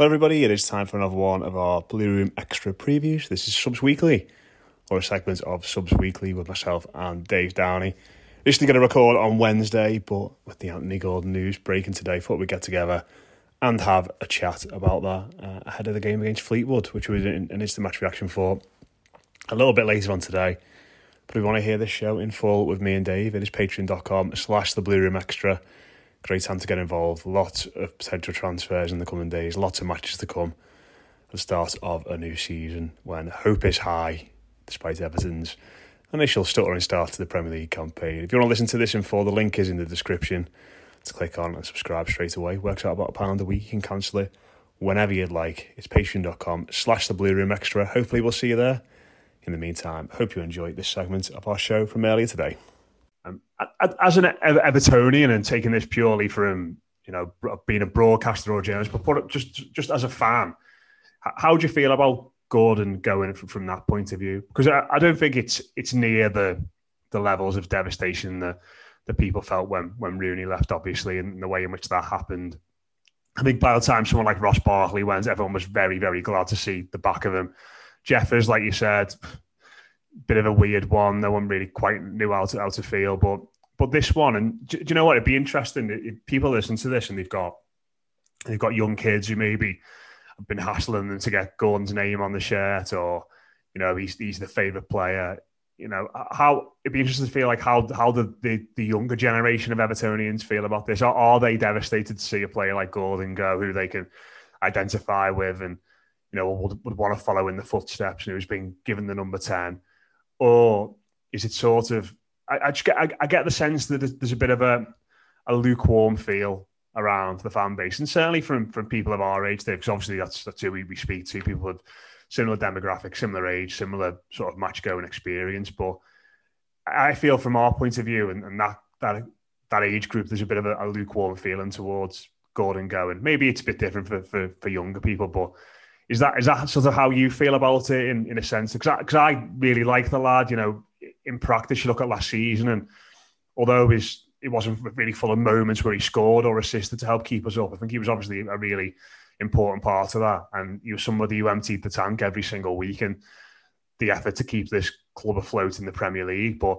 Hello, everybody. It is time for another one of our Blue Room Extra previews. This is Subs Weekly or a segment of Subs Weekly with myself and Dave Downey. Initially going to record on Wednesday, but with the Anthony Gordon news breaking today, thought we'd get together and have a chat about that uh, ahead of the game against Fleetwood, which was an, an instant match reaction for a little bit later on today. But if you want to hear this show in full with me and Dave, it is patreon.com slash the Blue Room Extra. Great time to get involved. Lots of potential transfers in the coming days, lots of matches to come the start of a new season when hope is high despite Everton's initial stuttering start to the Premier League campaign. If you want to listen to this in full, the link is in the description. To click on and subscribe straight away. Works out about a pound a week. You can cancel it whenever you'd like. It's patreon.com slash the Blue Room Extra. Hopefully we'll see you there. In the meantime, hope you enjoyed this segment of our show from earlier today. Um, as an Evertonian and taking this purely from you know being a broadcaster or journalist, but just just as a fan, how do you feel about Gordon going from, from that point of view? Because I, I, don't think it's it's near the the levels of devastation that that people felt when when Rooney left, obviously, and the way in which that happened. I think by the time someone like Ross Barkley went, everyone was very, very glad to see the back of him. Jeffers, like you said, bit of a weird one. No one really quite knew how to how to feel, but but this one, and do, you know what? It'd be interesting. If people listen to this and they've got they've got young kids who maybe have been hassling them to get Gordon's name on the shirt, or you know, he's he's the favorite player. You know, how it'd be interesting to feel like how how the the, the younger generation of Evertonians feel about this. Are, are they devastated to see a player like Gordon go, who they can identify with, and you know would, would want to follow in the footsteps, and who's been given the number ten, or is it sort of? I, I just get I, I get the sense that there's a bit of a a lukewarm feel around the fan base, and certainly from from people of our age, there because obviously that's that's who we, we speak to, people with similar demographic, similar age, similar sort of match going experience. But I feel from our point of view, and, and that that that age group, there's a bit of a, a, lukewarm feeling towards Gordon going. Maybe it's a bit different for, for, for younger people, but is that is that sort of how you feel about it in, in a sense? Because I, cause I really like the lad. You know, in practice, you look at last season, and although his it wasn't really full of moments where he scored or assisted to help keep us up. I think he was obviously a really important part of that. And he was somebody who emptied the tank every single week and the effort to keep this club afloat in the Premier League. But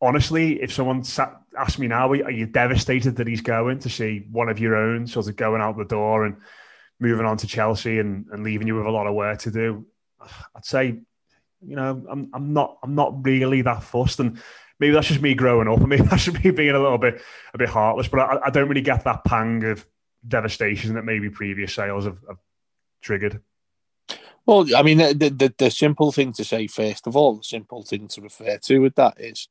honestly, if someone sat, asked me now, are you devastated that he's going to see one of your own sort of going out the door and moving on to Chelsea and, and leaving you with a lot of work to do? I'd say, you know, I'm, I'm not I'm not really that fussed. And maybe that's just me growing up. I mean, that's just me being a little bit a bit heartless. But I, I don't really get that pang of devastation that maybe previous sales have, have triggered. Well, I mean, the, the, the simple thing to say first of all, the simple thing to refer to with that is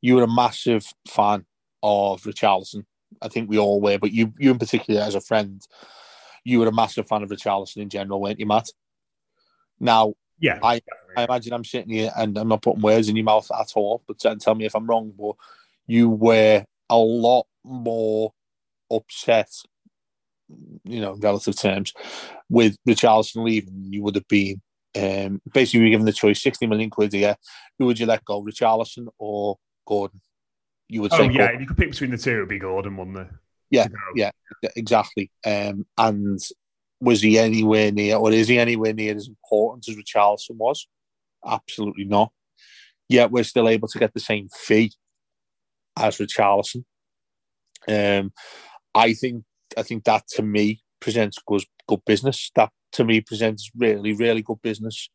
you were a massive fan of Richarlison. I think we all were, but you you in particular as a friend, you were a massive fan of Richarlison in general, weren't you, Matt? Now, yeah, I, I imagine I'm sitting here and I'm not putting words in your mouth at all, but tell me if I'm wrong. But you were a lot more upset you know, relative terms. With Richarlison leaving, you would have been um, basically we given the choice: sixty million quid a year. Who would you let go, Richarlison or Gordon? You would oh, say, yeah, Gordon. if you could pick between the two, it would be Gordon, wouldn't it? Yeah, yeah, exactly. Um, and was he anywhere near, or is he anywhere near as important as Richarlison was? Absolutely not. Yet we're still able to get the same fee as Richarlison. Um, I think I think that to me presents good good business. That to me presents really really good business.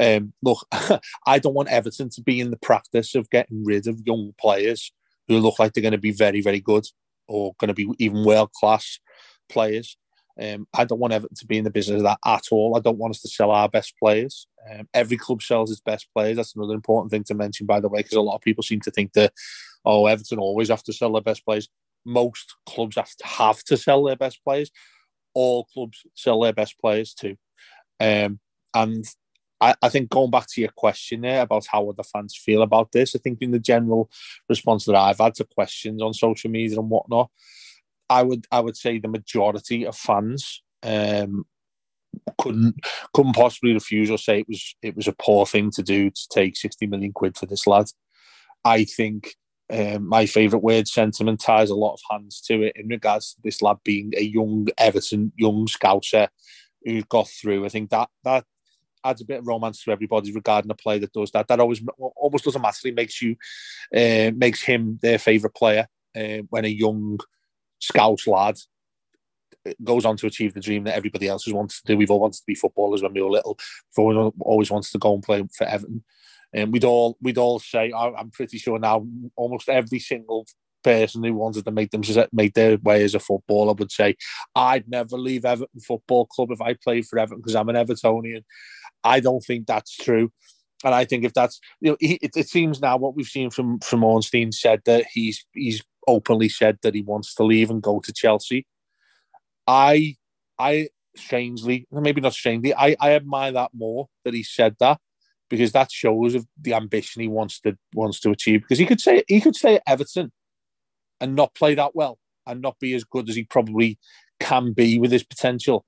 Um, look, I don't want Everton to be in the practice of getting rid of young players who look like they're going to be very very good or going to be even world class players. Um, I don't want Everton to be in the business of that at all. I don't want us to sell our best players. Um, every club sells its best players. That's another important thing to mention, by the way, because a lot of people seem to think that, oh, Everton always have to sell their best players. Most clubs have to have to sell their best players. All clubs sell their best players too. Um, and I, I think going back to your question there about how would the fans feel about this, I think in the general response that I've had to questions on social media and whatnot, I would I would say the majority of fans um, couldn't couldn't possibly refuse or say it was it was a poor thing to do to take sixty million quid for this lad. I think um, my favourite word sentiment ties a lot of hands to it in regards to this lad being a young Everton young scouser who's got through. I think that that adds a bit of romance to everybody regarding a player that does that. That always almost automatically makes you uh, makes him their favourite player uh, when a young scout lad goes on to achieve the dream that everybody else has wanted to do. We've all wanted to be footballers when we were little. We've always, wanted to go and play for Everton. And we'd all we'd all say, I'm pretty sure now, almost every single person who wanted to make them make their way as a footballer would say, I'd never leave Everton Football Club if I played for Everton because I'm an Evertonian. I don't think that's true. And I think if that's you know, he, it, it seems now what we've seen from from Ornstein said that he's he's openly said that he wants to leave and go to Chelsea. I I strangely, maybe not strangely, I, I admire that more that he said that because that shows of the ambition he wants to wants to achieve. Because he could say he could stay at Everton and not play that well and not be as good as he probably can be with his potential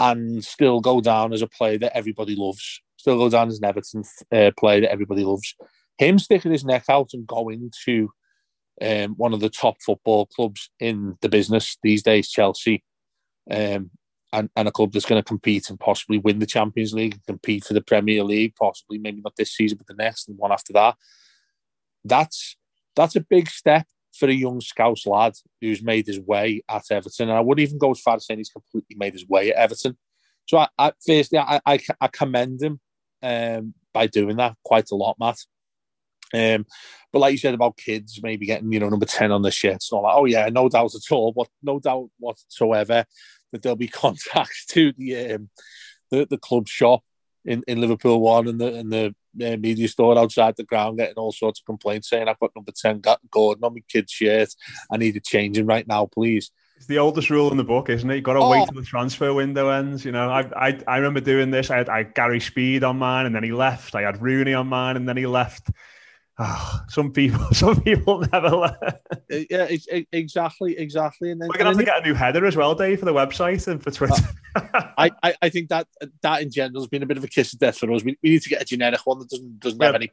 and still go down as a player that everybody loves. Still go down as an Everton uh, player that everybody loves. Him sticking his neck out and going to um, one of the top football clubs in the business these days, Chelsea, um, and, and a club that's going to compete and possibly win the Champions League and compete for the Premier League, possibly maybe not this season, but the next and one after that. That's that's a big step for a young Scouse lad who's made his way at Everton. And I wouldn't even go as far as saying he's completely made his way at Everton. So I, I firstly, I, I, I commend him um, by doing that quite a lot, Matt. Um, but like you said about kids maybe getting, you know, number 10 on the shirts and all that. Oh, yeah, no doubt at all. But no doubt whatsoever that there'll be contacts to the um, the, the club shop in, in Liverpool One and the and the uh, media store outside the ground getting all sorts of complaints saying I've got number 10 got Gordon on my kid's shirt. I need it changing right now, please. It's the oldest rule in the book, isn't it? You've got to Oh. wait till the transfer window ends. You know, I, I I remember doing this. I had, I had Gary Speed on mine, and then he left. I had Rooney on mine, and then he left. Ah, some people, some people never left. Uh, Yeah, it's, exactly, exactly. And then We're gonna have to get a new header as well, Dave, for the website and for Twitter. I, I, I think that that in general has been a bit of a kiss of death for us. We, we need to get a generic one that doesn't doesn't have any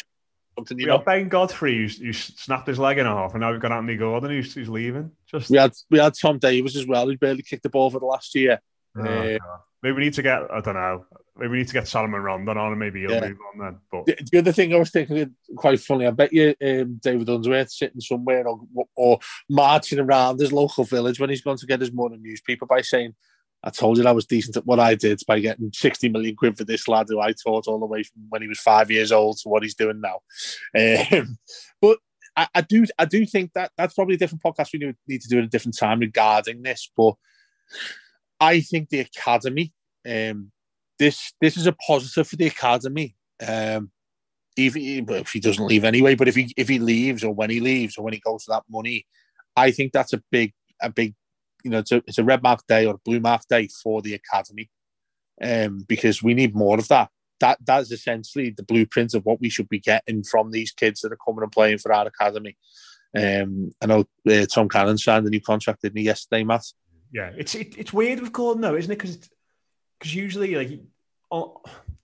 something. You we know, Ben Godfrey, who's, who snapped his leg in half, and now we've got Anthony Gordon, who's, who's leaving. Just we had we had Tom Davies as well, who barely kicked the ball for the last year. Oh, Uh. Maybe we need to get I don't know. Maybe we need to get Salomon Rondon on, and maybe he'll Yeah. move on then. But The, the other thing I was thinking, quite funny, I bet you um, David Unsworth sitting somewhere or, or marching around his local village when he's gone to get his morning newspaper by saying, I told you I was decent at what I did by getting 60 million quid for this lad who I taught all the way from when he was five years old to what he's doing now. Um, but I, I do I do think that that's probably a different podcast we need- need to do at a different time regarding this. But I think the academy, um, this this is a positive for the academy. Um, even if he doesn't leave anyway, but if he if he leaves or when he leaves or when he goes for that money, I think that's a big a big you know it's a, it's a red mark day or blue mark day for the academy, um, because we need more of that. That that's essentially the blueprint of what we should be getting from these kids that are coming and playing for our academy. Um, I know uh, Tom Cannon signed a new contract, didn't he, yesterday, Matt? Yeah, it's it, it's weird with Gordon though, isn't it? Because because usually like oh,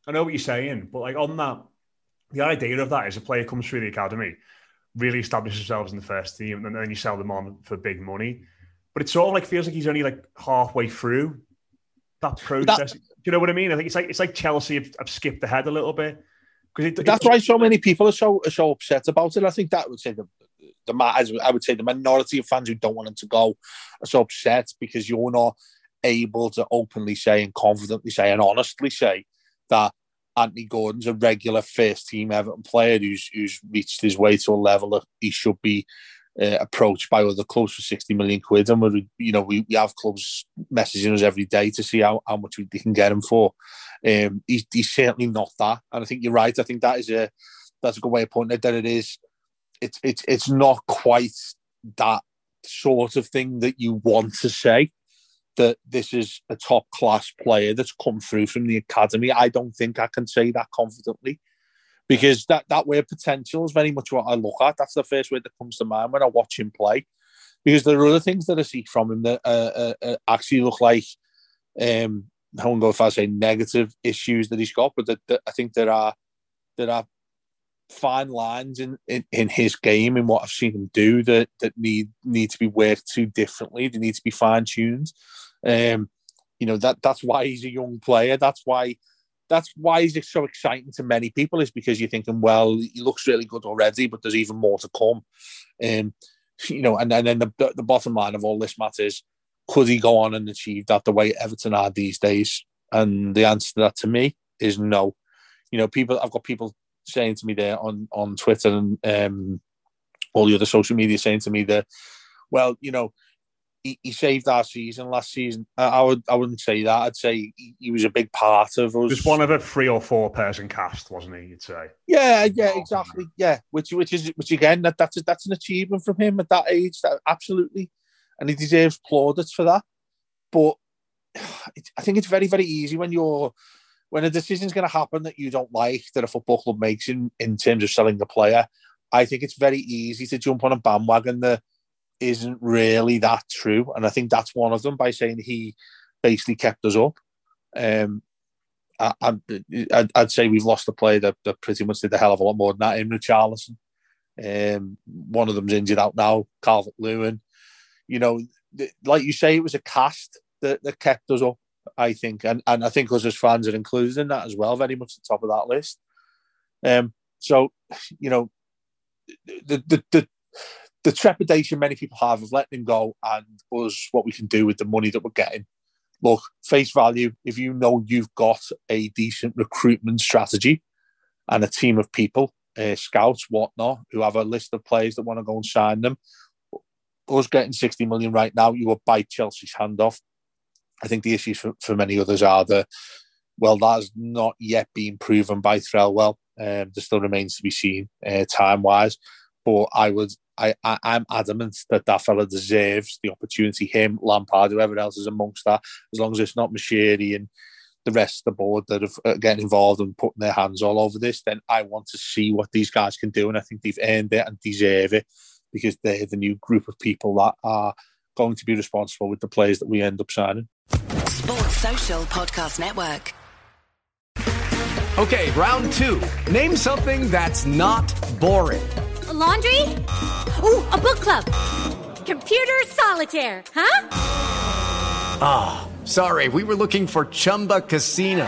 I know what you're saying, but like on that, the idea of that is a player comes through the academy, really establishes themselves in the first team, and then you sell them on for big money. But it sort of like feels like he's only like halfway through that process. That, Do you know what I mean? I think it's like it's like Chelsea have, have skipped ahead a little bit because that's why so many people are so are so upset about it. I think that would say the the I would say the minority of fans who don't want him to go are so upset because you're not able to openly say and confidently say and honestly say that Anthony Gordon's a regular first team Everton player who's who's reached his way to a level that he should be uh, approached by other clubs for 60 million quid. And we you know, we, we have clubs messaging us every day to see how, how much they can get him for. Um, he's, he's certainly not that. And I think you're right. I think that is a, that's a good way of putting it, that it is, it's, it's, it's not quite that sort of thing that you want to say that this is a top class player that's come through from the academy. I don't think I can say that confidently because that that of potential is very much what I look at. That's the first word that comes to mind when I watch him play. Because there are other things that I see from him that uh, uh, uh actually look like um, I won't go if I say negative issues that he's got, but that, that I think there are there are fine lines in, in, in, his game and what I've seen him do that that need need to be worked to differently. They need to be fine tuned. Um, you know that that's why he's a young player. That's why that's why he's so exciting to many people is because you're thinking, well, he looks really good already, but there's even more to come. Um, you know, and, and then the, the bottom line of all this matters, could he go on and achieve that the way Everton are these days? And the answer to that to me is no. You know, people I've got people saying to me there on on Twitter and um, all the other social media saying to me that, well, you know, he, he saved our season last season. I, I, would I wouldn't say that. I'd say he, he, was a big part of us. Just one of a three or four person cast, wasn't he? You'd say. Yeah, yeah, exactly. Yeah, which which is which again that that's a, that's an achievement from him at that age. That absolutely, and he deserves plaudits for that. But it, I think it's very very easy when you're when a decision is going to happen that you don't like that a football club makes in, in terms of selling the player, I think it's very easy to jump on a bandwagon that isn't really that true. And I think that's one of them by saying he basically kept us up. Um, I, I'd, I'd say we've lost a player that, that pretty much did a hell of a lot more than that in Richarlison. Um, one of them's injured out now, Calvert Lewin. You know, like you say, it was a cast that, that kept us up. I think, and and I think us as fans are included in that as well, very much at the top of that list. Um, so you know, the the the, the trepidation many people have of letting him go and us what we can do with the money that we're getting. Look, face value, if you know you've got a decent recruitment strategy and a team of people, uh, scouts, whatnot, who have a list of players that want to go and sign them, us getting 60 million right now, you will bite Chelsea's hand off I think the issues for, for many others are that, well, that has not yet been proven by Thelwell. Um, there still remains to be seen uh, time wise. But I would, I, I, am adamant that that fella deserves the opportunity. Him, Lampard, whoever else is amongst that, as long as it's not Moshiri and the rest of the board that are uh, getting involved and putting their hands all over this, then I want to see what these guys can do. And I think they've earned it and deserve it because they're the new group of people that are going to be responsible with the players that we end up signing. Sports Social Podcast Network. Okay, round two. Name something that's not boring. A laundry? Ooh, a book club. Computer solitaire, huh? Ah, oh, sorry, we were looking for Chumba Casino.